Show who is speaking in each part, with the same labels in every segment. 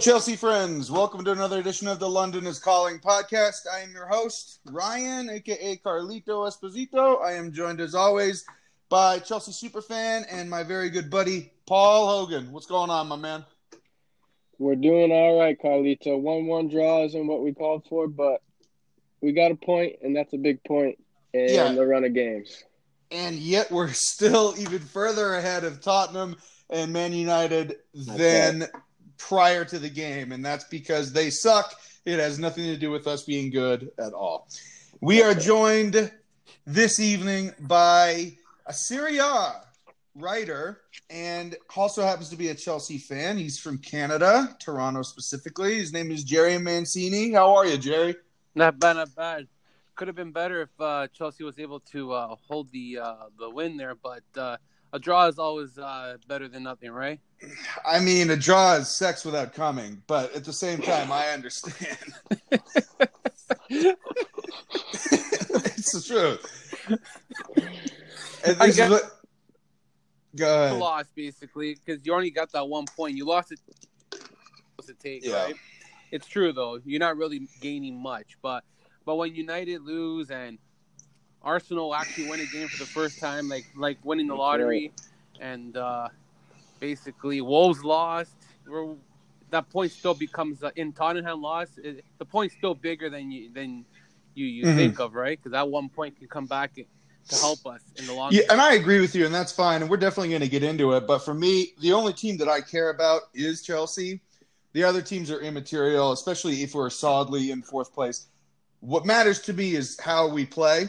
Speaker 1: Chelsea friends. Welcome to another edition of the London is Calling podcast. I am your host, Ryan, aka Carlito Esposito. I am joined as always by Chelsea superfan and my very good buddy, Paul Hogan. What's going on, my man?
Speaker 2: We're doing all right, Carlito. 1 1 draw isn't what we called for, but we got a point, and that's a big point in
Speaker 1: Yeah.
Speaker 2: the run of games.
Speaker 1: And yet we're still even further ahead of Tottenham and Man United than prior to the game. And that's because they suck. It has nothing to do with us being good at all. We are joined this evening by a Serie A writer and also happens to be a Chelsea fan. He's from Canada, Toronto specifically. His name is Jerry Mancini. How are you, Jerry?
Speaker 3: Not bad, not bad. Could have been better if uh, Chelsea was able to uh, hold the uh, the win there, but uh, a draw is always uh, better than nothing, right?
Speaker 1: I mean, a draw is sex without coming, but at the same time, I understand. it's the truth. And
Speaker 3: I guess-
Speaker 1: what- Go
Speaker 3: A
Speaker 1: ahead.
Speaker 3: loss basically because you only got that one point. You lost it to take,
Speaker 1: Yeah.
Speaker 3: right? It's true though. You're not really gaining much, but but when United lose and Arsenal actually win a game for the first time, like like winning the lottery, and uh, basically Wolves lost. We're, that point still becomes uh, in Tottenham lost. It, the point's still bigger than you than you you
Speaker 1: Mhm.
Speaker 3: think of, right? Because that one point can come back to help us in the long
Speaker 1: Yeah,
Speaker 3: term.
Speaker 1: and I agree with you, and that's fine. And we're definitely going to get into it. But for me, the only team that I care about is Chelsea. The other teams are immaterial, especially if we're solidly in fourth place. What matters to me is how we play.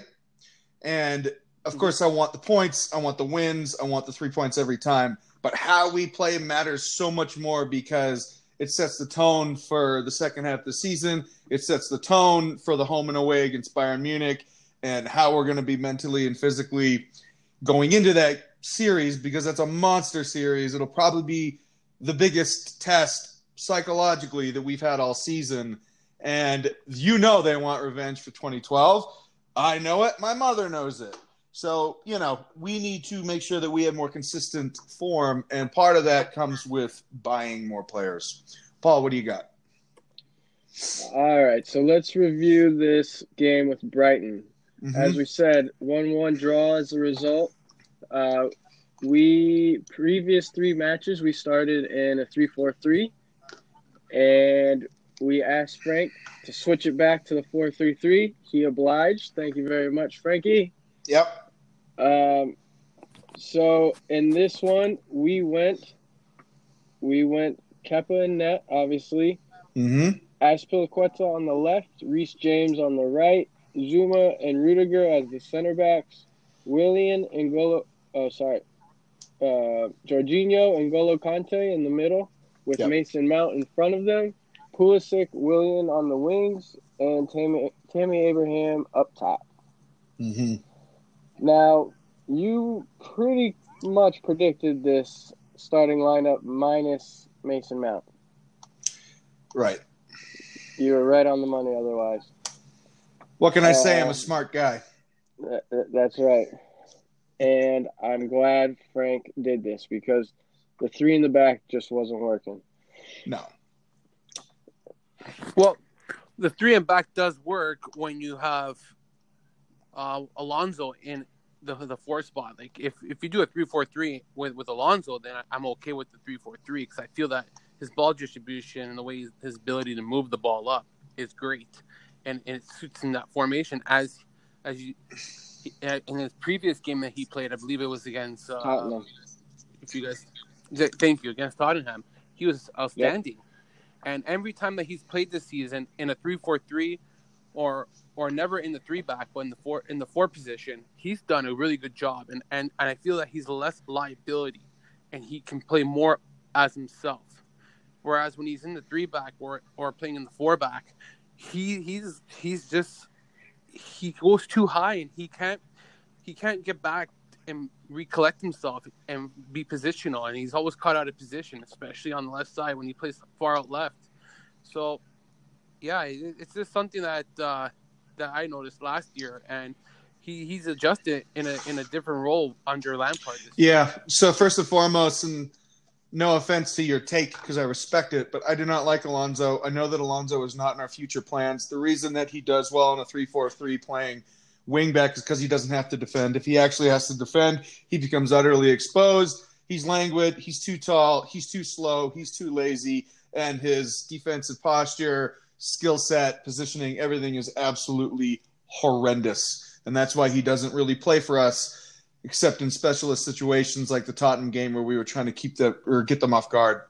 Speaker 1: And of mm-hmm. course, I want the points, I want the wins, I want the three points every time. But how we play matters so much more because it sets the tone for the second half of the season. It sets the tone for the home and away against Bayern Munich and how we're going to be mentally and physically going into that series because that's a monster series. It'll probably be the biggest test psychologically that we've had all season. And you know they want revenge for 2012. I know it. My mother knows it. So, you know, we need to make sure that we have more consistent form. And part of that comes with buying more players. Paul, what do you got?
Speaker 2: All right, so let's review this game with Brighton.
Speaker 1: Mhm.
Speaker 2: As we said, 1 1 draw as a result. Uh, we, previous three matches, we started in a 3 4 3. And we asked Frank to switch it back to the 4 3 3. He obliged. Thank you very much, Frankie.
Speaker 1: Yep.
Speaker 2: Um, so in this one, we went, we went Kepa and net, obviously.
Speaker 1: Mm-hmm.
Speaker 2: Azpilicueta on the left, Reece James on the right, Zouma and Rudiger as the center backs, Willian and Golo, oh sorry, uh, Jorginho and Golo Kanté in the middle, with
Speaker 1: Yep.
Speaker 2: Mason Mount in front of them, Pulisic, William on the wings, and Tammy, Tammy Abraham up top.
Speaker 1: Mm-hmm.
Speaker 2: Now, you pretty much predicted this starting lineup minus Mason Mount.
Speaker 1: Right.
Speaker 2: You were right on the money otherwise.
Speaker 1: What can I say? I'm a
Speaker 2: Um,
Speaker 1: smart guy.
Speaker 2: That, that- that's right. And I'm glad Frank did this because the three in the back just wasn't working.
Speaker 1: No.
Speaker 3: Well, the three and back does work when you have uh, Alonso in the the four spot. Like if, if you do a three four three with with Alonso, then I'm okay with the three four three because I feel that his ball distribution and the way his ability to move the ball up is great, and, and it suits in that formation as as you in his previous game that he played. I believe it was against uh,
Speaker 2: Tottenham.
Speaker 3: if you guys thank you against Tottenham, he was outstanding. And every time that he's played this season in a three-four-three, or or never in the three back, but in the four in the four position, he's done a really good job. And and, and I feel that he's less liability, and he can play more as himself. Whereas when he's in the three back or or playing in the four back, he he's he's just he goes too high and he can't he can't get back and recollect himself and be positional. And he's always caught out of position, especially on the left side when he plays far out left. So, yeah, it's just something that uh, that I noticed last year, and he, he's adjusted in a in a different role under Lampard. This year.
Speaker 1: Yeah. So first and foremost, and no offense to your take because I respect it, but I do not like Alonso. I know that Alonso is not in our future plans. The reason that he does well in a 3 4 3 playing wingback is because he doesn't have to defend. If he actually has to defend, he becomes utterly exposed. He's languid. He's too tall. He's too slow. He's too lazy. And his defensive posture, skill set, positioning, everything is absolutely horrendous. And that's why he doesn't really play for us except in specialist situations like the Tottenham game where we were trying to keep them or get them off guard.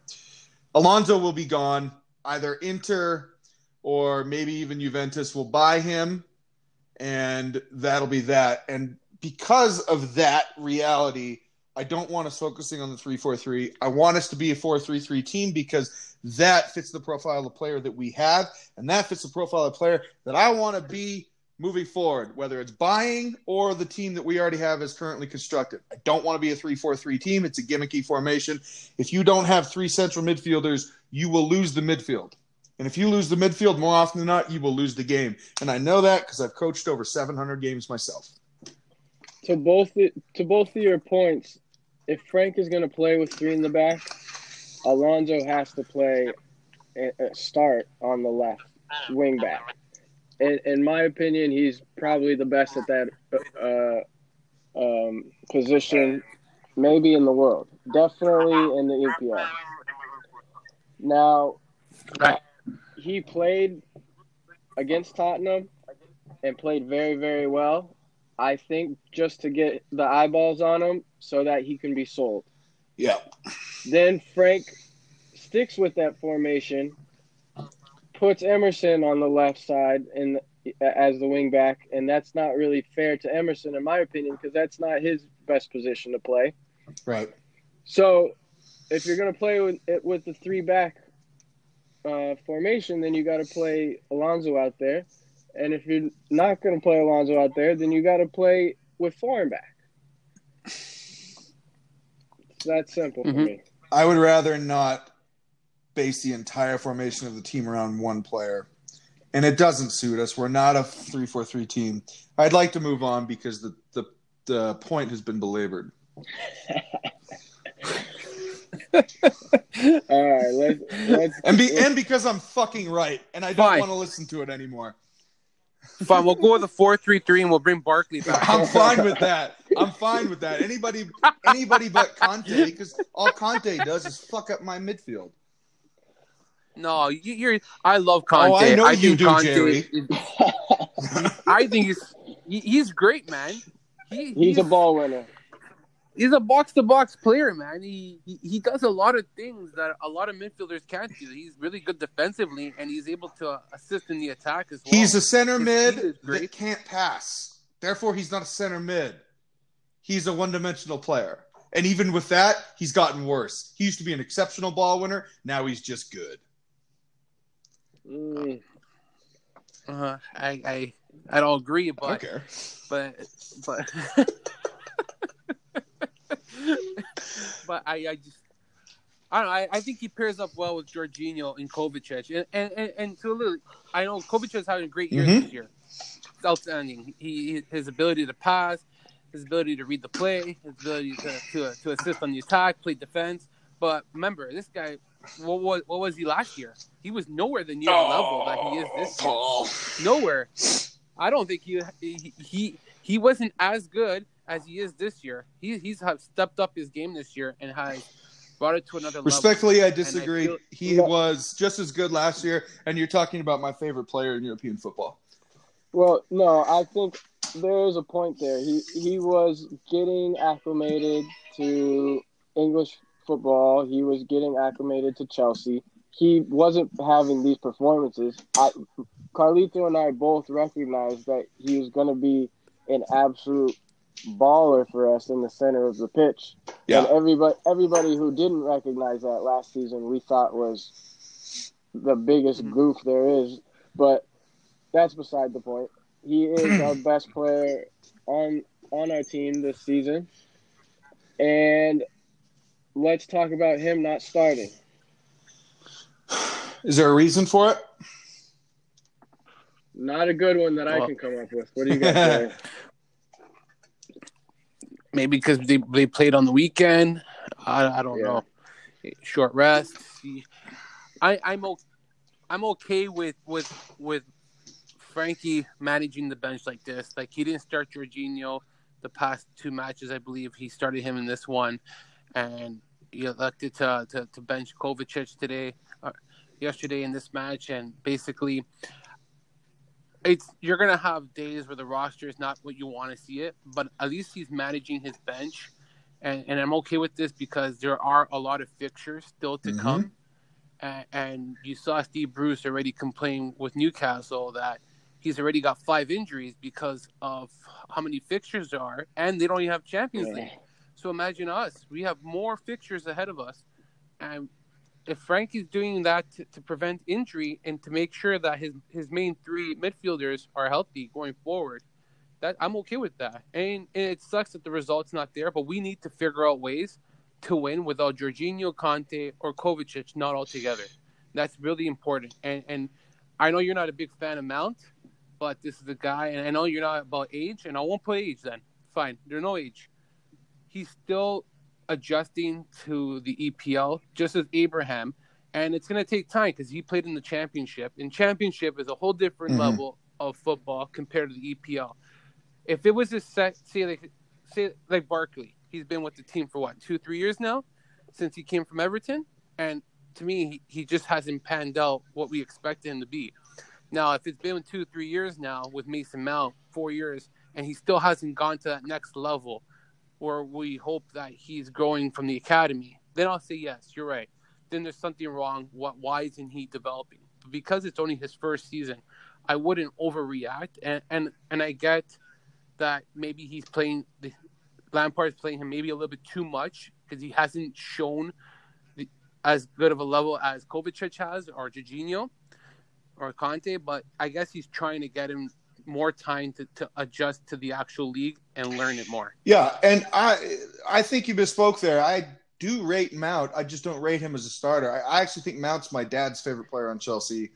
Speaker 1: Alonso will be gone. Either Inter or maybe even Juventus will buy him, and that'll be that. And because of that reality, I don't want us focusing on the 3 4 3. I want us to be a 4 3 3 team because that fits the profile of player that we have, and that fits the profile of player that I want to be moving forward, whether it's buying or the team that we already have is currently constructed. I don't want to be a 3 4 3 team. It's a gimmicky formation. If you don't have three central midfielders, you will lose the midfield. And if you lose the midfield more often than not, you will lose the game. And I know that because I've coached over 700 games myself.
Speaker 2: To both to both of your points, if Frank is going to play with three in the back, Alonso has to play a start on the left wing back in, in my opinion, he's probably the best at that uh, um, position, maybe in the world. Definitely in the EPL. Now, he played against Tottenham and played very, very well. I think just to get the eyeballs on him so that he can be sold.
Speaker 1: Yeah.
Speaker 2: Then Frank sticks with that formation puts Emerson on the left side and as the wing back, and that's not really fair to Emerson, in my opinion, because that's not his best position to play.
Speaker 1: Right.
Speaker 2: So, if you're going to play with with the three back uh, formation, then you got to play Alonso out there, and if you're not going to play Alonso out there, then you got to play with four and back. It's that simple mm-hmm. for me.
Speaker 1: I would rather not base the entire formation of the team around one player. And it doesn't suit us. We're not a 3 4 3 team. I'd like to move on because the, the, the point has been belabored.
Speaker 2: All right, let's, let's
Speaker 1: and be and because I'm fucking right, and I don't want to listen to it anymore.
Speaker 3: Fine, we'll go with the four three three, and we'll bring Barkley back.
Speaker 1: I'm fine with that. I'm fine with that. Anybody, anybody but Kanté, because all Kanté does is fuck up my midfield.
Speaker 3: No, you, are I love Kanté.
Speaker 1: Oh, I know I you do, Kanté Jerry.
Speaker 3: Is, I think he's he's great, man.
Speaker 2: He, he's, he's, a ball winner.
Speaker 3: He's a box to box player, man. He, he he does a lot of things that a lot of midfielders can't do. He's really good defensively, and he's able to assist in the attack as well.
Speaker 1: He's a center His mid that can't pass. Therefore, he's not a center mid. He's a one dimensional player. And even with that, he's gotten worse. He used to be an exceptional ball winner. Now he's just good.
Speaker 3: Mm. Uh, I I I don't agree, but but but but I I just I don't know. I, I think he pairs up well with Jorginho and Kovacic, and and and, and to a little, I know Kovacic is having a great year mm-hmm. this year. It's outstanding. He his ability to pass, his ability to read the play, his ability to to, to assist on the attack, play defense. But remember, this guy what was what was he last year? He was nowhere the near oh, level that he is this year. Paul. Nowhere. I don't think he, he he he wasn't as good as he is this year. He he's stepped up his game this year and has brought it to another level
Speaker 1: Respectfully, level. I disagree. I feel, he yeah. was just as good last year, and you're talking about my favorite player in European football.
Speaker 2: Well, no, I think there is a point there. He he was getting acclimated to English football. He was getting acclimated to Chelsea. He wasn't having these performances. I, Carlito and I both recognized that he was going to be an absolute baller for us in the center of the pitch. Yeah. And everybody, everybody who didn't recognize that last season, we thought was the biggest mm-hmm. goof there is. But that's beside the point. He is our best player on on our team this season, and let's talk about him not starting.
Speaker 1: Is there a reason for it?
Speaker 2: Not a good one that I can come up with. What do you guys
Speaker 3: Maybe because they, they played on the weekend. I, I don't yeah. know. short rest. I, I'm okay. I'm okay with with with Frankie managing the bench like this. Like he didn't start Jorginho the past two matches, I believe. He started him in this one, and he elected to to, to bench Kovacic today, uh, yesterday in this match, and basically. It's you're gonna have days where the roster is not what you want to see it, but at least he's managing his bench, and, and I'm okay with this because there are a lot of fixtures still to mm-hmm. come. And, and you saw Steve Bruce already complain with Newcastle that he's already got five injuries because of how many fixtures there are, and they don't even have Champions League. So imagine us; we have more fixtures ahead of us, and if Frankie's doing that to, to, prevent injury and to make sure that his his main three midfielders are healthy going forward, that I'm okay with that. And, and it sucks that the result's not there, but we need to figure out ways to win without Jorginho, Kanté, or Kovacic not all together. That's really important. And and I know you're not a big fan of Mount, but this is a guy, and I know you're not about age, and I won't put age then. Fine, there's no age. He's still adjusting to the EPL, just as Abraham, and it's going to take time because he played in the championship, and championship is a whole different mm-hmm. level of football compared to the EPL. If it was a set, say like say like Barkley, he's been with the team for what two, three years now, since he came from Everton, and to me, he, he just hasn't panned out what we expected him to be. Now, if it's been two, three years now with Mason Mount, four years, and he still hasn't gone to that next level, where we hope that he's growing from the academy, then I'll say yes, you're right. Then there's something wrong. What? Why isn't he developing? But because it's only his first season, I wouldn't overreact. And and and I get that maybe he's playing the, Lampard is playing him maybe a little bit too much because he hasn't shown the, as good of a level as Kovacic has or Jorginho or Kanté. but I guess he's trying to get him more time to, to adjust to the actual league and learn it more.
Speaker 1: Yeah, and I I think you misspoke there. I do rate Mount. I just don't rate him as a starter. I, I actually think Mount's my dad's favorite player on Chelsea,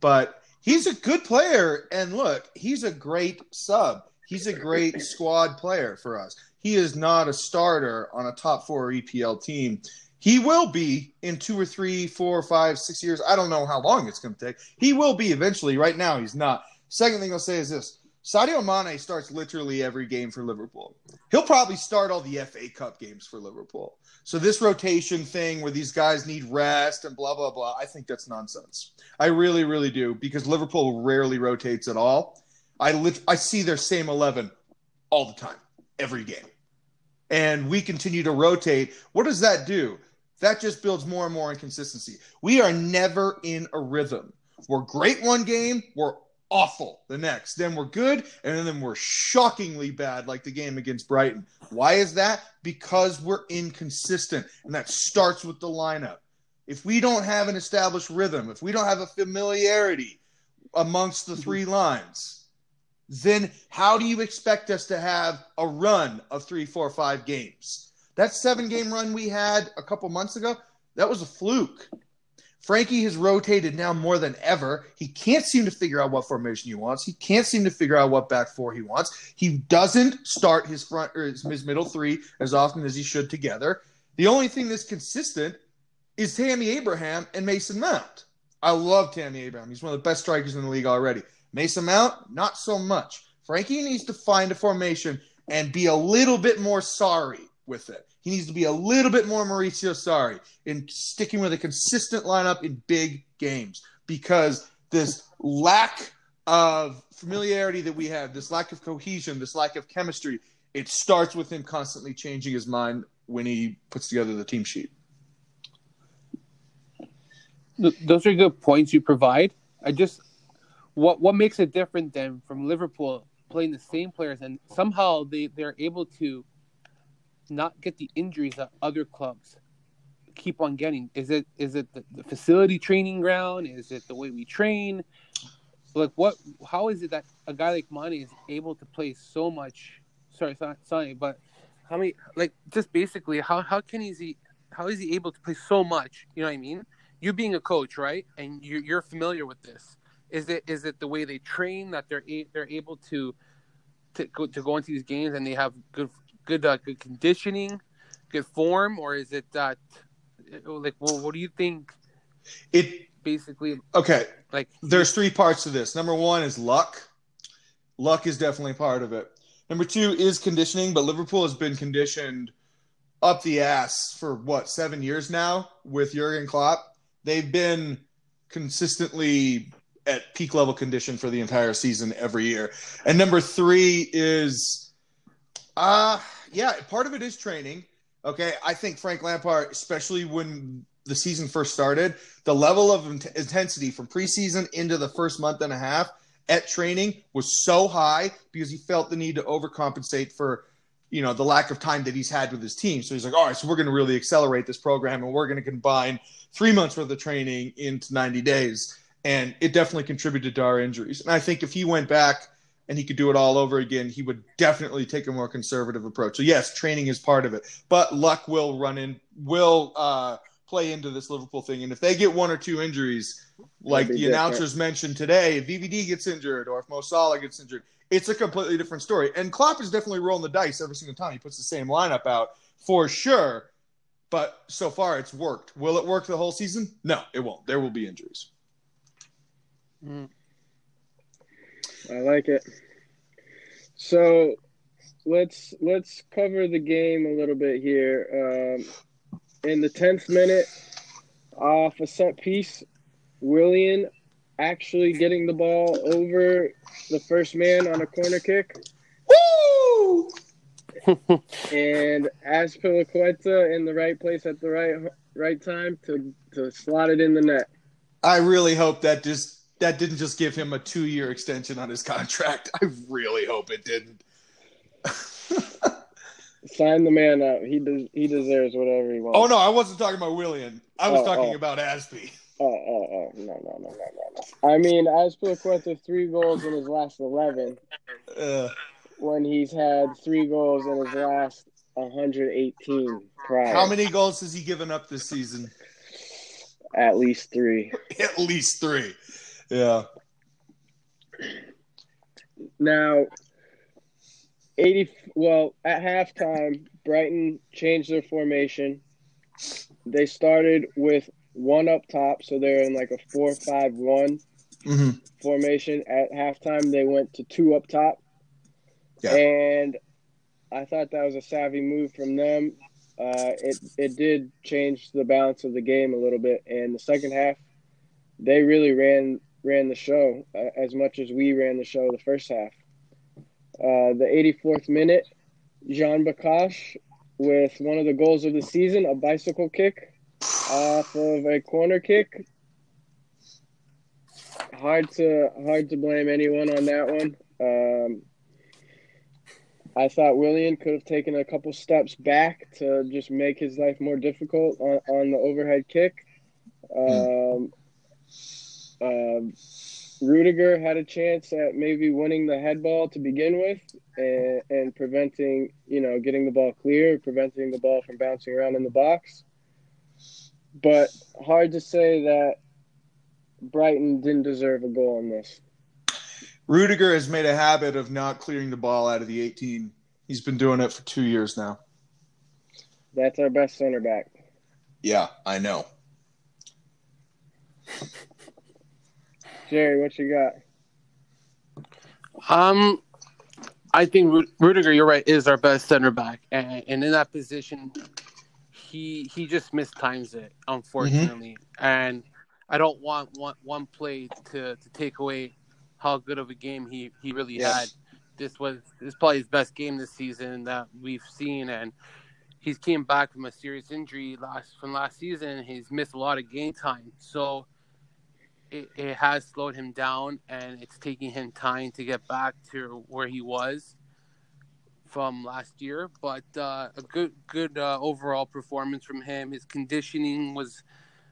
Speaker 1: but he's a good player. And look, he's a great sub. He's a great squad player for us he is not a starter on a top four EPL team. He will be in two or three, four or five, six years. I don't know how long it's going to take. He will be eventually. Right now, he's not. Second thing I'll say is this Sadio Mane starts literally every game for Liverpool. He'll probably start all the FA Cup games for Liverpool. So this rotation thing where these guys need rest and blah blah blah, I think that's nonsense. I really, really do because Liverpool rarely rotates at all. I li- I see their same eleven all the time, every game and we continue to rotate, what does that do? That just builds more and more inconsistency. We are never in a rhythm. We're great one game, we're awful the next. Then we're good, and then we're shockingly bad, like the game against Brighton. Why is that? Because we're inconsistent, and that starts with the lineup. If we don't have an established rhythm, if we don't have a familiarity amongst the mm-hmm. three lines, then how do you expect us to have a run of three, four, five games? That seven game run we had a couple months ago, that was a fluke. Frankie has rotated now more than ever. He can't seem to figure out what formation he wants. He can't seem to figure out what back four he wants. He doesn't start his front or his, middle three as often as he should together. The only thing that's consistent is Tammy Abraham and Mason Mount. I love Tammy Abraham. He's one of the best strikers in the league already. Mason Mount, not so much. Frankie needs to find a formation and be a little bit more sorry with it. He needs to be a little bit more Mauricio Sarri in sticking with a consistent lineup in big games because this lack of familiarity that we have, this lack of cohesion, this lack of chemistry, it starts with him constantly changing his mind when he puts together the team sheet.
Speaker 3: Those are good points you provide. I just what what makes it different than from Liverpool playing the same players and somehow they they're able to not get the injuries that other clubs keep on getting? Is it is it the, the facility training ground? Is it the way we train? Like what? How is it that a guy like Mane is able to play so much? Sorry, sorry, but how many? Like just basically, how how can he how is he able to play so much? You know what I mean? You being a coach, right? And you're, you're familiar with this. Is it is it the way they train that they're they're able to to go, to go into these games and they have good good uh, good conditioning, good form, or is it that Like, well, what do you think?
Speaker 1: It
Speaker 3: Basically,
Speaker 1: okay.
Speaker 3: like
Speaker 1: There's three parts to this. Number one is luck. Luck is definitely part of it. Number two is conditioning, but Liverpool has been conditioned up the ass for what seven years now with Jurgen Klopp. They've been consistently at peak level condition for the entire season every year. And number three is, uh yeah, part of it is training. Okay, I think Frank Lampard, especially when the season first started, the level of int- intensity from preseason into the first month and a half at training was so high because he felt the need to overcompensate for you know the lack of time that he's had with his team. So he's like, all right, so we're going to really accelerate this program and we're going to combine three months worth of training into 90 days. And it definitely contributed to our injuries. And I think if he went back and he could do it all over again, he would definitely take a more conservative approach. So yes, training is part of it, but luck will run in, will uh, play into this Liverpool thing. And if they get one or two injuries, like the
Speaker 2: be
Speaker 1: announcers mentioned today, if VVD gets injured or if Mo Salah gets injured, it's a completely different story. And Klopp is definitely rolling the dice every single time he puts the same lineup out for sure. But so far, it's worked. Will it work the whole season? No, it won't. There will be injuries.
Speaker 3: mm,
Speaker 2: I like it. So let's let's cover the game a little bit here. Um, in the tenth minute, off a set piece, Willian actually getting the ball over the first man on a corner kick,
Speaker 1: Woo!
Speaker 2: and Azpilicueta in the right place at the right right time to to slot it in the net.
Speaker 1: I really hope that just that didn't just give him a two year extension on his contract. I really hope it didn't.
Speaker 2: Sign the man up. He des- he deserves whatever he wants.
Speaker 1: oh no, I wasn't talking about William. I was
Speaker 2: Oh,
Speaker 1: talking
Speaker 2: oh.
Speaker 1: about Aspie.
Speaker 2: Oh, oh, oh, no, no, no, no, no, no. I mean, Azpilicueta three goals in his last eleven,
Speaker 1: Uh,
Speaker 2: when he's had three goals in his last 118 prior.
Speaker 1: how many goals has he given up this season?
Speaker 2: At least three.
Speaker 1: At least three. Yeah.
Speaker 2: Now, 80. Well, at halftime, Brighton changed their formation. They started with one up top, so they're in like a four-five-one
Speaker 1: Mm-hmm.
Speaker 2: formation. At halftime, they went to two up top.
Speaker 1: Yeah.
Speaker 2: And I thought that was a savvy move from them. Uh, it it did change the balance of the game a little bit. And the second half, they really ran ran the show uh, as much as we ran the show the first half. Uh, the 84th minute, Jahanbakhsh with one of the goals of the season, a bicycle kick off of a corner kick. Hard to hard to blame anyone on that one. Um, I thought William could have taken a couple steps back to just make his life more difficult on, on the overhead kick. Um, um, Rudiger had a chance at maybe winning the head ball to begin with and, and preventing, you know, getting the ball clear, preventing the ball from bouncing around in the box. But hard to say that Brighton didn't deserve a goal in this.
Speaker 1: Rudiger has made a habit of not clearing the ball out of the 18. He's been doing it for two years now.
Speaker 2: That's our best center back.
Speaker 1: Yeah, I know.
Speaker 2: Jerry, what you got?
Speaker 3: Um, I think Ru- Rudiger, you're right, is our best center back, and, and in that position, he he just mistimes it, unfortunately. And I don't want one one play to to take away how good of a game he he really
Speaker 1: Yes.
Speaker 3: had. This was this is probably his best game this season that we've seen, and he's came back from a serious injury last from last season. He's missed a lot of game time, so it, it has slowed him down, and it's taking him time to get back to where he was from last year. But uh, a good good uh, overall performance from him. His conditioning was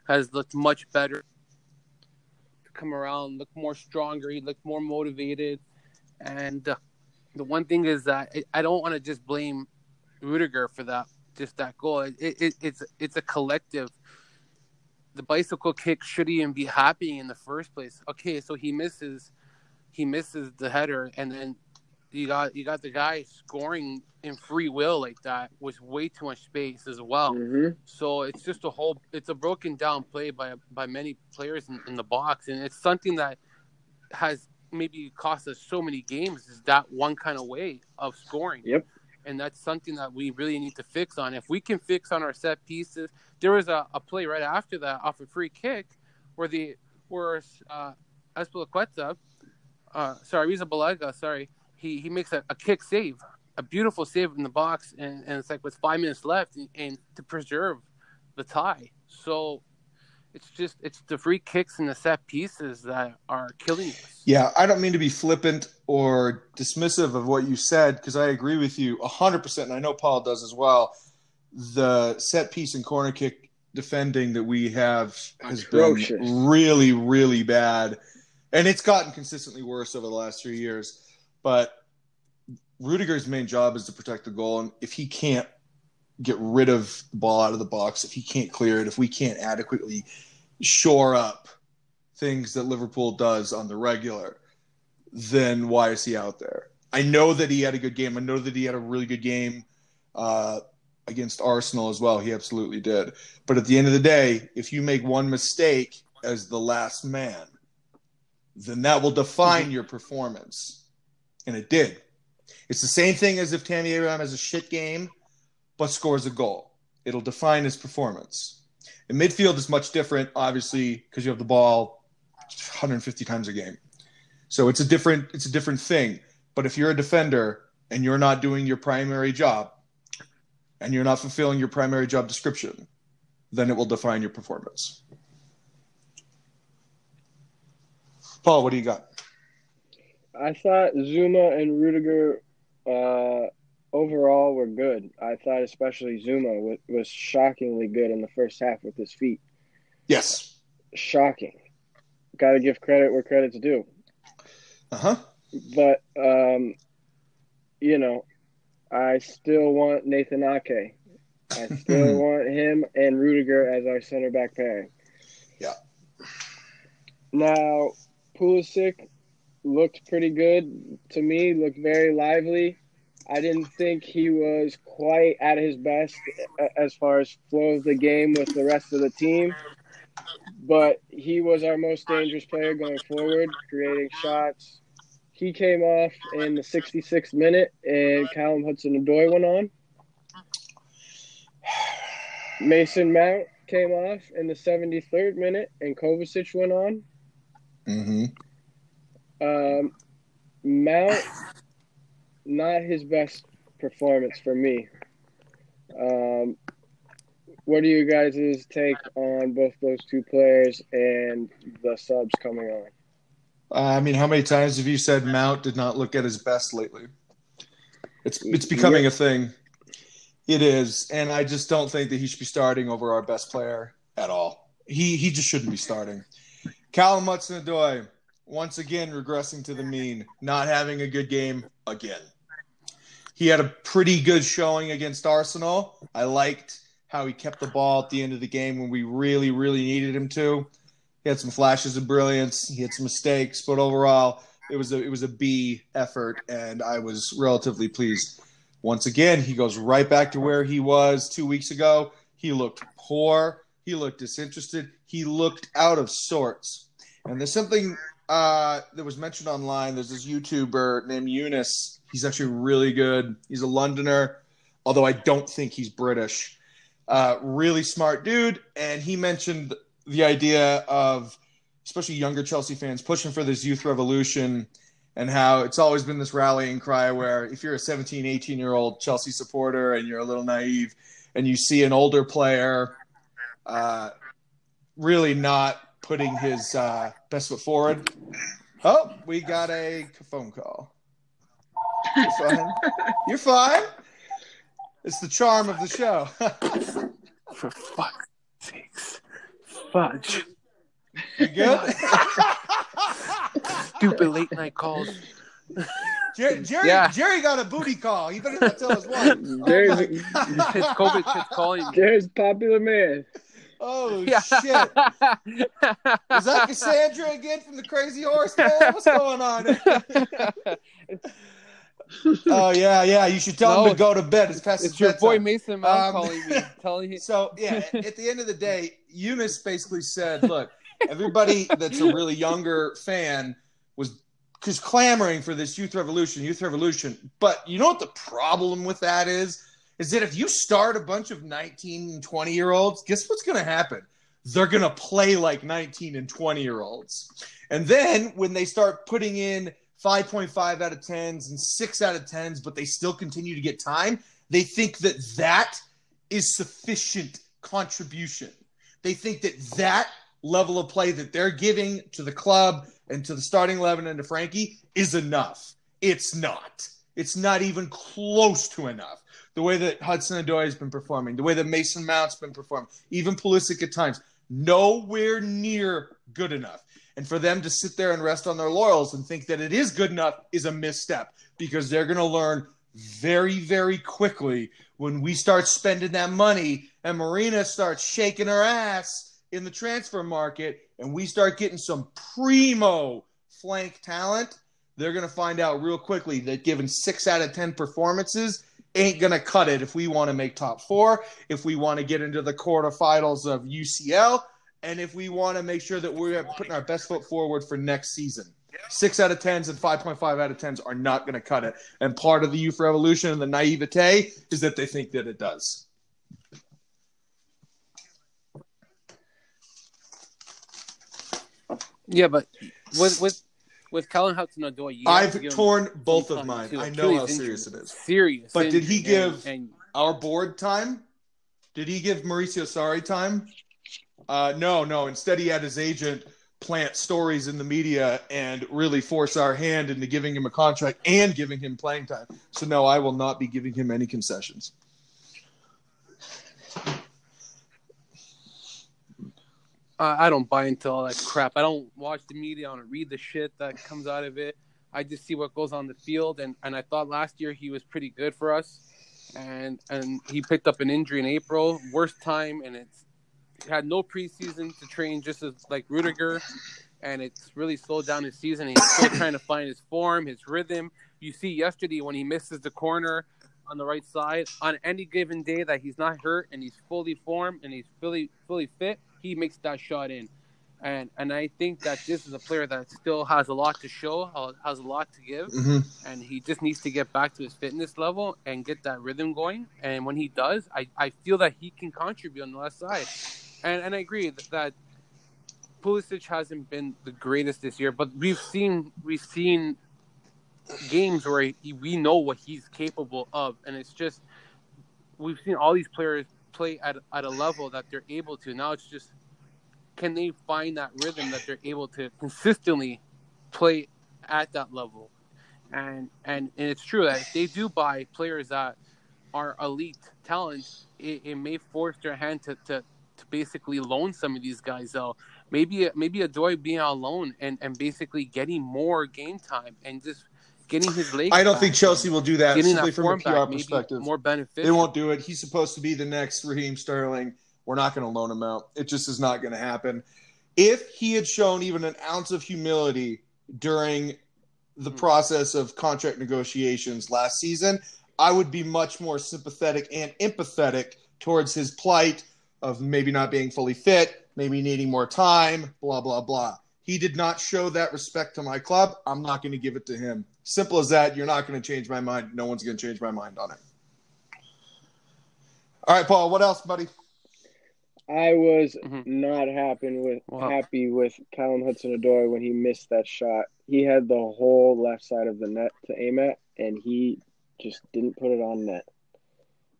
Speaker 3: has looked much better. Come around, look more stronger. He looked more motivated, and uh, the one thing is that I- don't want to just blame Rudiger for that, just that goal. It, it, it's it's a collective. The bicycle kick shouldn't even be happening in the first place. Okay, so he misses, he misses the header, and then you got you got the guy scoring in free will like that with way too much space as well.
Speaker 2: hmm
Speaker 3: So it's just a whole it's a broken down play by by many players in, in the box, and it's something that has maybe cost us so many games is that one kind of way of scoring.
Speaker 2: Yep.
Speaker 3: And that's something that we really need to fix on. If we can fix on our set pieces, there was a, a play right after that off a free kick where the where uh, Azpilicueta, uh, sorry, Arrizabalaga, sorry, he, he makes a, a kick save, a beautiful save in the box, and, and it's like with five minutes left, and, and to preserve the tie. So it's just it's the free kicks and the set pieces that are killing us.
Speaker 1: Yeah, I don't mean to be flippant or dismissive of what you said because I agree with you 100%, and I know Paul does as well. The set piece and corner kick defending that we have has
Speaker 2: Atrocious.
Speaker 1: been really, really bad. And it's gotten consistently worse over the last three years. But Rudiger's main job is to protect the goal. And if he can't get rid of the ball out of the box, if he can't clear it, if we can't adequately shore up things that Liverpool does on the regular, then why is he out there? I know that he had a good game. I know that he had a really good game uh, against Arsenal as well. He absolutely did. But at the end of the day, if you make one mistake as the last man, then that will define mm-hmm. your performance. And it did. It's the same thing as if Tammy Abraham has a shit game but scores a goal. It'll define his performance. In midfield is much different, obviously, because you have the ball 150 times a game. So it's a different it's a different thing. But if you're a defender and you're not doing your primary job and you're not fulfilling your primary job description, then it will define your performance. Paul, what do you got?
Speaker 2: I thought Zouma and Rudiger uh, overall were good. I thought especially Zouma was, was shockingly good in the first half with his feet.
Speaker 1: Yes.
Speaker 2: Shocking. Got to give credit where credit's due.
Speaker 1: Uh huh.
Speaker 2: But um, you know, I still want Nathan Ake. I still want him and Rudiger as our center back pairing.
Speaker 1: Yeah.
Speaker 2: Now, Pulisic looked pretty good to me. Looked very lively. I didn't think he was quite at his best uh, as far as flow of the game with the rest of the team. But he was our most dangerous player going forward, creating shots. He came off in the 66th minute, and Callum Hudson-Odoi went on. Mason Mount came off in the 73rd minute, and Kovacic went on.
Speaker 1: Mm-hmm.
Speaker 2: Um, Mount, not his best performance for me. Um, what are you guys' take on both those two players and the subs coming on?
Speaker 1: Uh, I mean, how many times have you said Mount did not look at his best lately? It's it's becoming a thing. It is, and I just don't think that he should be starting over our best player at all. He he just shouldn't be starting. Callum Hudson-Odoi once again regressing to the mean, not having a good game again. He had a pretty good showing against Arsenal. I liked how he kept the ball at the end of the game when we really really needed him to. He had some flashes of brilliance. He had some mistakes, but overall, it was a it was a B effort, and I was relatively pleased. Once again, he goes right back to where he was two weeks ago. He looked poor. He looked disinterested. He looked out of sorts. And there's something uh, that was mentioned online. There's this YouTuber named Eunice. He's actually really good. He's a Londoner, although I don't think he's British. Uh, really smart dude, and he mentioned the idea of especially younger Chelsea fans pushing for this youth revolution and how it's always been this rallying cry where if you're a 17, 18 year old Chelsea supporter and you're a little naive and you see an older player uh, really not putting his uh, best foot forward. Oh, we got a phone call. You're fine. You're fine. It's the charm of the show.
Speaker 3: For fuck's sakes. Fudge.
Speaker 1: you good?
Speaker 3: Stupid late night calls.
Speaker 1: Jerry, Jerry,
Speaker 3: Yeah.
Speaker 1: Jerry got a booty call. He better not tell us what. Oh,
Speaker 2: There's,
Speaker 3: COVID shit's calling me.
Speaker 2: there's popular man.
Speaker 1: oh
Speaker 3: Yeah.
Speaker 1: shit. Is that Cassandra again from the Crazy Horse Man? What's going on? oh yeah, yeah. You should tell him to go to bed. It's past
Speaker 3: It's your boy. Mason Mount
Speaker 1: Um,
Speaker 3: calling me, telling me.
Speaker 1: So yeah, at the end of the day, Eunice basically said, "Look, everybody that's a really younger fan was just clamoring for this youth revolution, youth revolution." But you know what the problem with that is? Is that if you start a bunch of 19 and 20 year olds, guess what's going to happen? They're going to play like 19 and 20 year olds. And then when they start putting in 5.5 out of 10s and 6 out of 10s, but they still continue to get time, they think that that is sufficient contribution. They think that that level of play that they're giving to the club and to the starting 11 and to Frankie is enough. It's not. It's not even close to enough. The way that Hudson Odoi has been performing, the way that Mason Mount's been performing, even Pulisic at times, nowhere near good enough. And for them to sit there and rest on their laurels and think that it is good enough is a misstep because they're going to learn very, very quickly when we start spending that money and Marina starts shaking her ass in the transfer market and we start getting some primo flank talent, they're going to find out real quickly that given six out of 10 performances ain't going to cut it if we want to make top four, if we want to get into the quarterfinals of UCL, and if we want to make sure that we're putting our best foot forward for next season. Six out of tens and 5.5 out of tens are not going to cut it. And part of the youth revolution and the naivete is that they think that it does.
Speaker 3: Yeah, but with with with Callum Hudson Odoi, you have to
Speaker 1: I've torn both of mine. I know how
Speaker 3: Achilles
Speaker 1: serious it is.
Speaker 3: Serious.
Speaker 1: But did he give-
Speaker 3: And, and
Speaker 1: Our board time? Did he give Mauricio Sarri time? Uh, no, no. Instead, he had his agent plant stories in the media and really force our hand into giving him a contract and giving him playing time. So, no, I will not be giving him any concessions.
Speaker 3: I don't buy into all that crap. I don't watch the media. I don't read the shit that comes out of it. I just see what goes on the field, and, and I thought last year he was pretty good for us, and and he picked up an injury in April, worst time, and it's had no preseason to train, just as like Rudiger, and it's really slowed down his season. He's still trying to find his form, his rhythm. You see yesterday when he misses the corner on the right side on any given day that he's not hurt and he's fully formed and he's fully fully fit, he makes that shot in. And and I think that this is a player that still has a lot to show, has a lot to give,
Speaker 1: Mm-hmm.
Speaker 3: and he just needs to get back to his fitness level and get that rhythm going. And when he does, I, I feel that he can contribute on the left side. And and I agree that, Pulisic hasn't been the greatest this year, but we've seen we've seen games where he, we know what he's capable of, and it's just we've seen all these players play at at a level that they're able to. Now it's just can they find that rhythm that they're able to consistently play at that level? And and and it's true that if they do buy players that are elite talent, it, it may force their hand to to basically loan some of these guys out. Maybe maybe Odoi being on loan and, and basically getting more game time and just getting his legs.
Speaker 1: I don't think Chelsea will do that simply
Speaker 3: that
Speaker 1: from a PR
Speaker 3: back,
Speaker 1: perspective.
Speaker 3: more beneficial.
Speaker 1: They won't do it. He's supposed to be the next Raheem Sterling. We're not going to loan him out. It just is not going to happen. If he had shown even an ounce of humility during the
Speaker 3: Hmm.
Speaker 1: process of contract negotiations last season, I would be much more sympathetic and empathetic towards his plight of maybe not being fully fit, maybe needing more time, blah, blah, blah. He did not show that respect to my club. I'm not going to give it to him. Simple as that. You're not going to change my mind. No one's going to change my mind on it. All right, Paul. What else, buddy?
Speaker 2: I was
Speaker 3: Mhm.
Speaker 2: not happy with
Speaker 3: Wow.
Speaker 2: happy with Callum Hudson-Odoi when he missed that shot. He had the whole left side of the net to aim at, and he just didn't put it on net.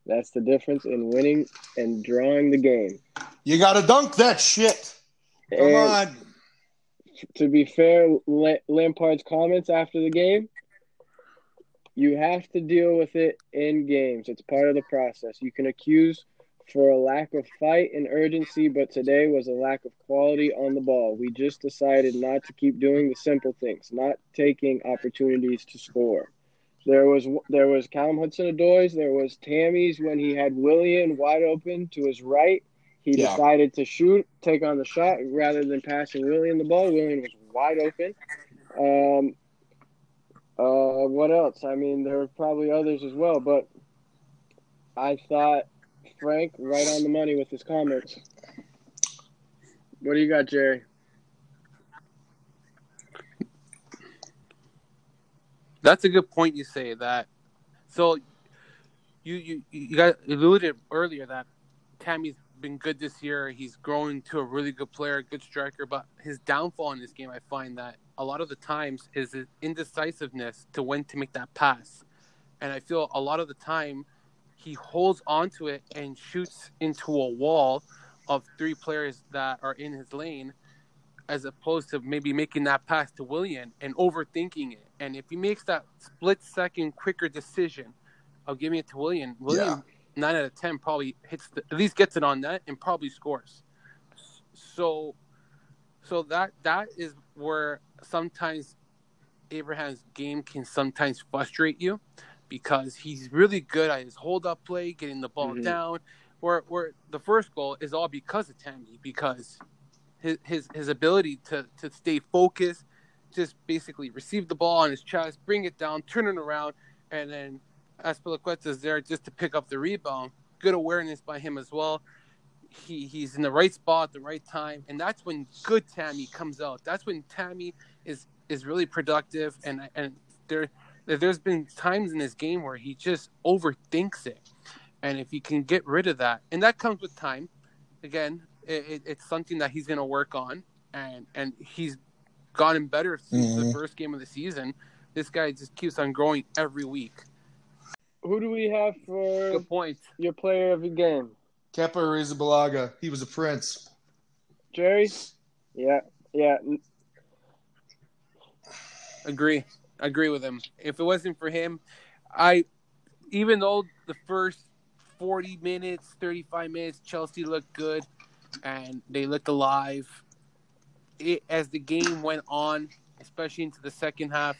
Speaker 2: That's the difference in winning and drawing the game.
Speaker 1: You got to dunk that shit. Come
Speaker 2: And
Speaker 1: on.
Speaker 2: to be fair, Lampard's comments after the game, you have to deal with it in games. It's part of the process. You can accuse for a lack of fight and urgency, but today was a lack of quality on the ball. We just decided not to keep doing the simple things, not taking opportunities to score. There was there was Callum Hudson-Odoi's, there was Tammy's when he had William wide open to his right. He
Speaker 1: Yeah.
Speaker 2: decided to shoot, take on the shot rather than passing William the ball. William was wide open. Um, Uh, what else? I mean, there are probably others as well, but I thought Frank right on the money with his comments. What do you got, Jerry?
Speaker 3: That's a good point you say that. So you you you got alluded earlier that Tammy's been good this year. He's growing to a really good player, a good striker. But his downfall in this game, I find that a lot of the times is his indecisiveness to when to make that pass. And I feel a lot of the time he holds onto it and shoots into a wall of three players that are in his lane as opposed to maybe making that pass to Willian and overthinking it. And if he makes that split second quicker decision of giving it to Willian, Willian yeah. nine out of ten probably hits the, at least gets it on net and probably scores. So, so that that is where sometimes Abraham's game can sometimes frustrate you because he's really good at his hold up play, getting the ball mm-hmm. down. Where where the first goal is all because of Tammy because his his, ability to, to stay focused, just basically receive the ball on his chest, bring it down, turn it around, and then Azpilicueta is there just to pick up the rebound. Good awareness by him as well. He he's in the right spot at the right time, and that's when good Tammy comes out. That's when Tammy is is really productive, and and there there's been times in this game where he just overthinks it, and if he can get rid of that, and that comes with time. Again, it, it's something that he's going to work on, and and he's gotten better since mm-hmm. the first game of the season. This guy just keeps on growing every week.
Speaker 2: Who do we have for
Speaker 3: Good point.
Speaker 2: your player of the game?
Speaker 1: Kepa Arrizabalaga. He was a prince.
Speaker 2: Jerry? Yeah, yeah.
Speaker 3: Agree. Agree with him. If it wasn't for him, I even though the first 40 minutes, 35 minutes, Chelsea looked good and they looked alive. It, as the game went on, especially into the second half,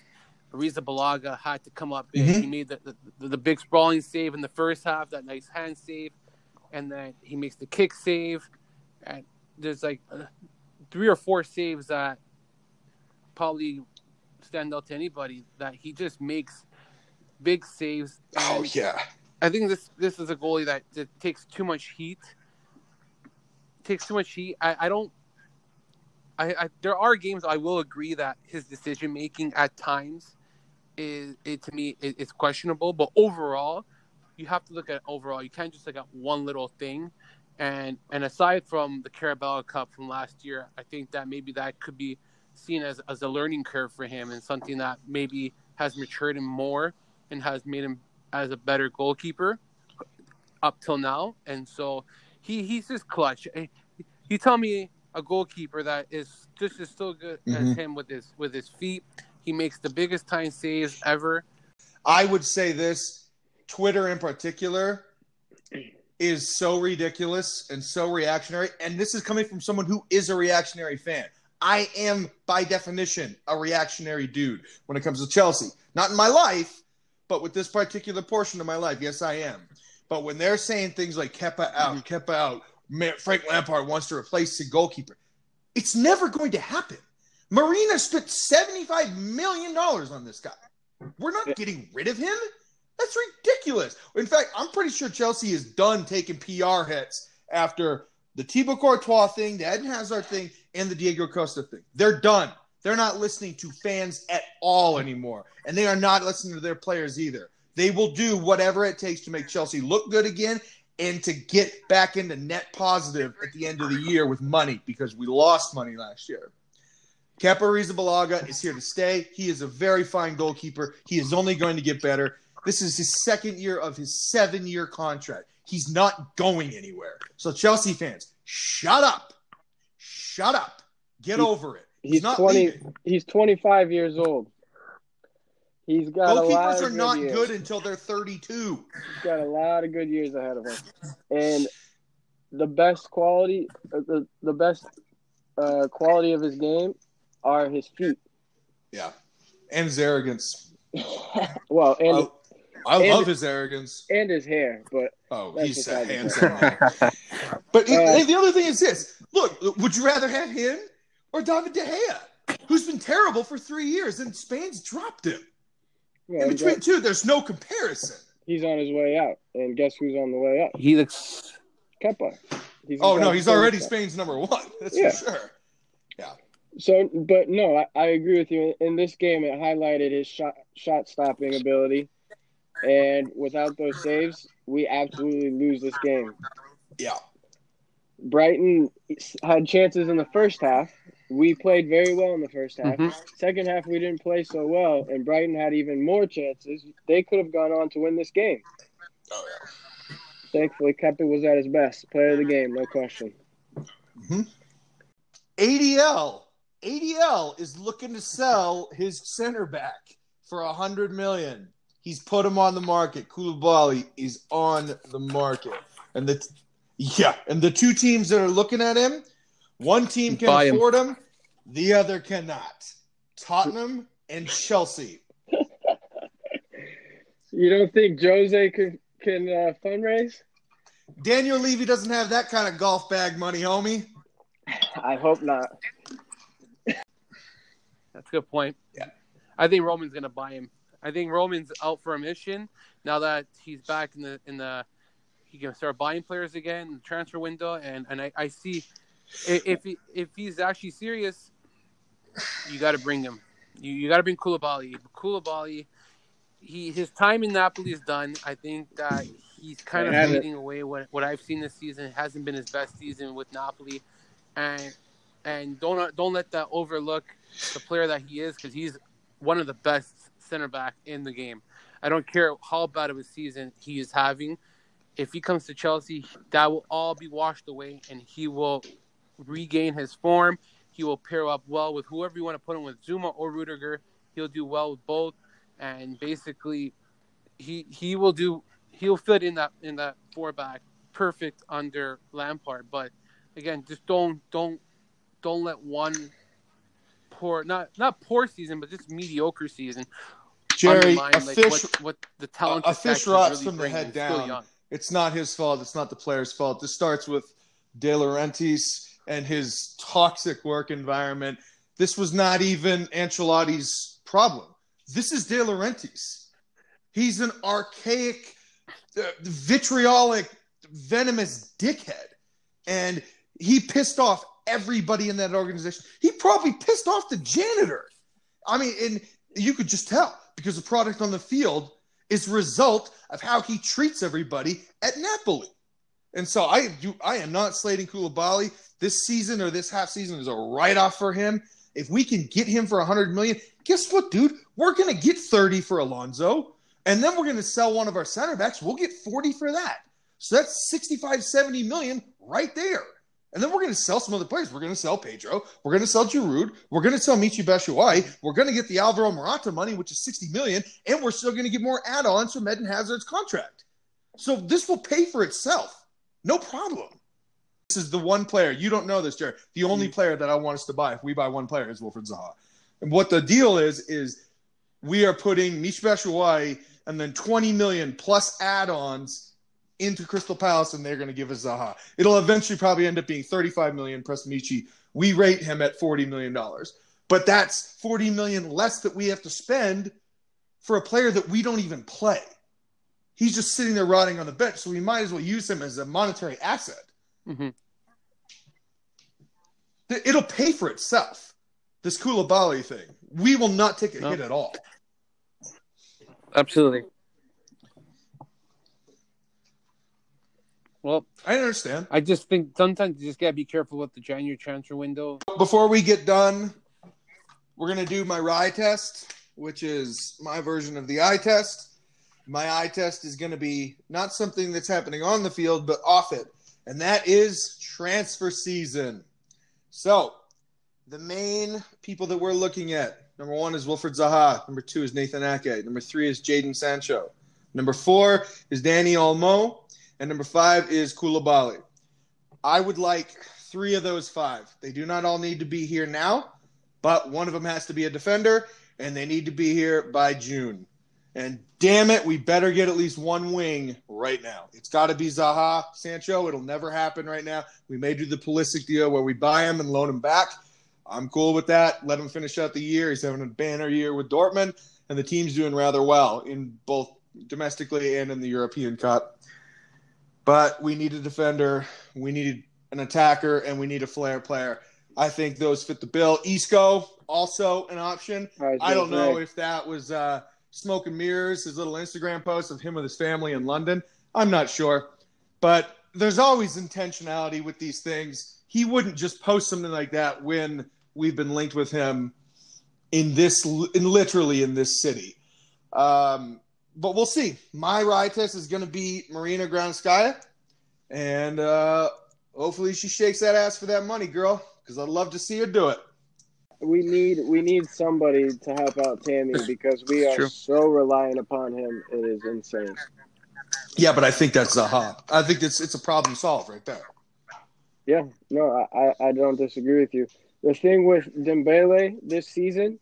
Speaker 3: Arrizabalaga had to come up big. Mm-hmm. He made the, the, the, big sprawling save in the first half, that nice hand save, and then he makes the kick save. And there's like uh, three or four saves that probably stand out to anybody that he just makes big saves.
Speaker 1: oh yeah.
Speaker 3: I think this this is a goalie that, that takes too much heat takes too much heat. I, I don't. I, I there are games I will agree that his decision making at times is it to me it, it's questionable, but overall, you have to look at overall. You can't just look at one little thing. And and aside from the Carabao Cup from last year, I think that maybe that could be seen as, as a learning curve for him and something that maybe has matured him more and has made him as a better goalkeeper up till now. And so he he's just clutch. You tell me a goalkeeper that is just as still good mm-hmm. as him with his with his feet. He makes the biggest time saves ever.
Speaker 1: I would say this: Twitter in particular is so ridiculous and so reactionary. And this is coming from someone who is a reactionary fan. I am, by definition, a reactionary dude when it comes to Chelsea. Not in my life, but with this particular portion of my life, yes, I am. But when they're saying things like Kepa out, mm-hmm. Kepa out, Frank Lampard wants to replace the goalkeeper, it's never going to happen. Marina spent $75 million on this guy. We're not getting rid of him. That's ridiculous. In fact, I'm pretty sure Chelsea is done taking PR hits after the Thibaut Courtois thing, the Eden Hazard thing, and the Diego Costa thing. They're done. They're not listening to fans at all anymore. And they are not listening to their players either. They will do whatever it takes to make Chelsea look good again and to get back into net positive at the end of the year with money because we lost money last year. Kepa Arrizabalaga is here to stay. He is a very fine goalkeeper. He is only going to get better. This is his second year of his seven year contract. He's not going anywhere. So, Chelsea fans, shut up. Shut up. Get over it.
Speaker 2: He's, he's not 20, leaving. He's 25 years old. He's got
Speaker 1: goalkeepers are not
Speaker 2: years.
Speaker 1: good until they're 32.
Speaker 2: He's got a lot of good years ahead of him, and the best quality, uh, the the best uh, quality of his game are his feet.
Speaker 1: Yeah, and his arrogance.
Speaker 2: well, and
Speaker 1: I, I and, love his arrogance
Speaker 2: and his hair, but
Speaker 1: oh, he's a handsome but uh, the other thing is this: look, would you rather have him or David De Gea, who's been terrible for three years, and Spain's dropped him?
Speaker 2: Well,
Speaker 1: In between two, there's no comparison.
Speaker 2: he's on his way out, and guess who's on the way up?
Speaker 3: He looks.
Speaker 2: Kepa. He's
Speaker 1: Oh no, he's already
Speaker 2: stuff.
Speaker 1: Spain's number one. That's
Speaker 2: Yeah.
Speaker 1: for sure. Yeah.
Speaker 2: So, but no, I, I agree with you. In this game, it highlighted his shot shot stopping ability, and without those saves, we absolutely lose this game.
Speaker 1: Yeah.
Speaker 2: Brighton had chances in the first half. We played very well in the first half.
Speaker 3: Mhm.
Speaker 2: Second half, we didn't play so well, and Brighton had even more chances. They could have gone on to win this game.
Speaker 1: Oh
Speaker 2: Thankfully, Kepa was at his best. Player of the game, no question.
Speaker 1: yeah. ADL. ADL is looking to sell his center back for a hundred million. He's put him on the market. Koulibaly is on the market, and the yeah, and the two teams that are looking at him, one team can
Speaker 3: Buy
Speaker 1: afford him, the other cannot. Tottenham and Chelsea.
Speaker 2: You don't think Jose can can uh, fundraise?
Speaker 1: Daniel Levy doesn't have that kind of golf bag money, homie.
Speaker 2: I hope not.
Speaker 3: That's a good point.
Speaker 1: Yeah.
Speaker 3: I think Roman's gonna buy him. I think Roman's out for a mission now that he's back in the in the. He can start buying players again in the transfer window, and and I, I see i- if he, if he's actually serious, you got to bring him. You you got to bring Koulibaly. Koulibaly, he his time in Napoli is done. I think that he's kind of fading away. What what I've seen this season It hasn't been his best season with Napoli, and and don't don't let that overlook the player that he is because he's one of the best center back in the game. I don't care how bad of a season he is having. If he comes to Chelsea, that will all be washed away, and he will regain his form. He will pair up well with whoever you want to put him with, Zouma or Rudiger. He'll do well with both, and basically, he he will do he'll fit in that in that four back perfect under Lampard. But again, just don't don't don't let one poor not not poor season, but just mediocre season
Speaker 1: Jerry, a
Speaker 3: like,
Speaker 1: fish,
Speaker 3: what, what the talent uh, uh,
Speaker 1: a fish rots
Speaker 3: really
Speaker 1: from the head down. it's not his fault. It's not the player's fault. This starts with De Laurentiis and his toxic work environment. This was not even Ancelotti's problem. This is De Laurentiis. He's an archaic, uh, vitriolic, venomous dickhead, and he pissed off everybody in that organization. He probably pissed off the janitor. I mean, and you could just tell because the product on the field is result of how he treats everybody at Napoli. And so I do I am not slating Koulibaly this season or this half season is a write off for him. If we can get him for 100 million, guess what, dude? We're going to get 30 for Alonso and then we're going to sell one of our center backs. We'll get 40 for that. So that's 65 70 million right there. And then we're going to sell some other players. We're going to sell Pedro. We're going to sell Giroud. We're going to sell Michi Batshuayi. We're going to get the Alvaro Morata money, which is 60 million, and we're still going to get more add-ons from Eden Hazard's contract. So this will pay for itself. No problem. This is the one player. You don't know this, Jared. The only mm. player that I want us to buy, if we buy one player, is Wilfried Zaha. And what the deal is, is we are putting Michi Batshuayi and then 20 million plus add-ons into Crystal Palace, and they're going to give us Zaha. It'll eventually probably end up being 35 million plus Michi. We rate him at 40 million dollars, but that's 40 million less that we have to spend for a player that we don't even play. He's just sitting there rotting on the bench, so we might as well use him as a monetary asset.
Speaker 3: hmm
Speaker 1: It'll pay for itself. This Koulibaly thing, we will not take a
Speaker 3: No.
Speaker 1: hit at all.
Speaker 3: Absolutely. Well,
Speaker 1: I understand.
Speaker 3: I just think sometimes you just gotta be careful with the January transfer window.
Speaker 1: Before we get done, we're gonna do my rye test, which is my version of the eye test. My eye test is gonna be not something that's happening on the field, but off it, and that is transfer season. So, the main people that we're looking at number one is Wilfried Zaha. Number two is Nathan Ake. Number three is Jadon Sancho. Number four is Dani Olmo. And number five is Koulibaly. I would like three of those five. They do not all need to be here now, but one of them has to be a defender, and they need to be here by June. And damn it, we better get at least one wing right now. It's got to be Zaha, Sancho. It'll never happen right now. We may do the Pulisic deal where we buy him and loan him back. I'm cool with that. Let him finish out the year. He's having a banner year with Dortmund. and the team's doing rather well in both domestically and in the European Cup. But we need a defender, we need an attacker, and we need a flair player. I think those fit the bill. Isco also an option.
Speaker 2: I,
Speaker 1: I don't know if that was uh, smoke and mirrors, his little Instagram post of him with his family in London. I'm not sure. But there's always intentionality with these things. He wouldn't just post something like that when we've been linked with him in this, in literally in this city. Um, but we'll see. My ride test is going to be Marina Granovskaia. And uh, hopefully she shakes that ass for that money, girl, because I'd love to see her do it.
Speaker 2: We need we need somebody to help out Tammy because we are
Speaker 3: True.
Speaker 2: so reliant upon him. It is insane.
Speaker 1: Yeah, but I think that's Zaha. I think it's it's a problem solved right there.
Speaker 2: Yeah, no, I, I- I don't disagree with you. The thing with Dembele this season,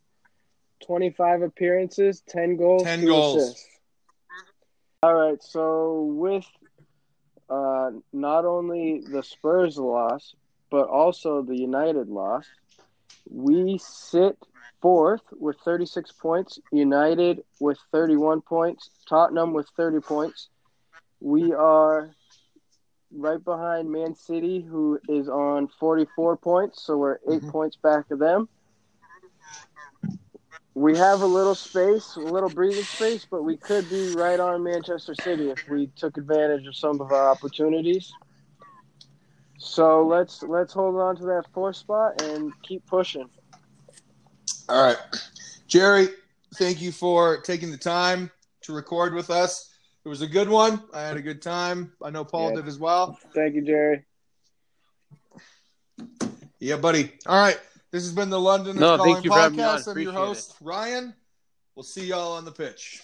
Speaker 2: twenty five appearances, ten goals,
Speaker 1: 10 goals.
Speaker 2: assists. All right, so with uh, not only the Spurs loss, but also the United loss, we sit fourth with 36 points, United with 31 points, Tottenham with 30 points. We are right behind Man City, who is on 44 points, so we're 8
Speaker 1: Mhm.
Speaker 2: points back of them. We have a little space, a little breathing space, but we could be right on Manchester City if we took advantage of some of our opportunities. So let's let's hold on to that fourth spot and keep pushing.
Speaker 1: All right. Jerry, thank you for taking the time to record with us. It was a good one. I had a good time. I know Paul
Speaker 2: Yeah.
Speaker 1: did as well.
Speaker 2: Thank you, Jerry.
Speaker 1: Yeah, buddy. All right. This has been the London
Speaker 3: No,
Speaker 1: is
Speaker 3: thank
Speaker 1: Calling
Speaker 3: you for having me on.
Speaker 1: podcast. I'm your
Speaker 3: Appreciate
Speaker 1: host, Ryan. We'll see y'all on the pitch.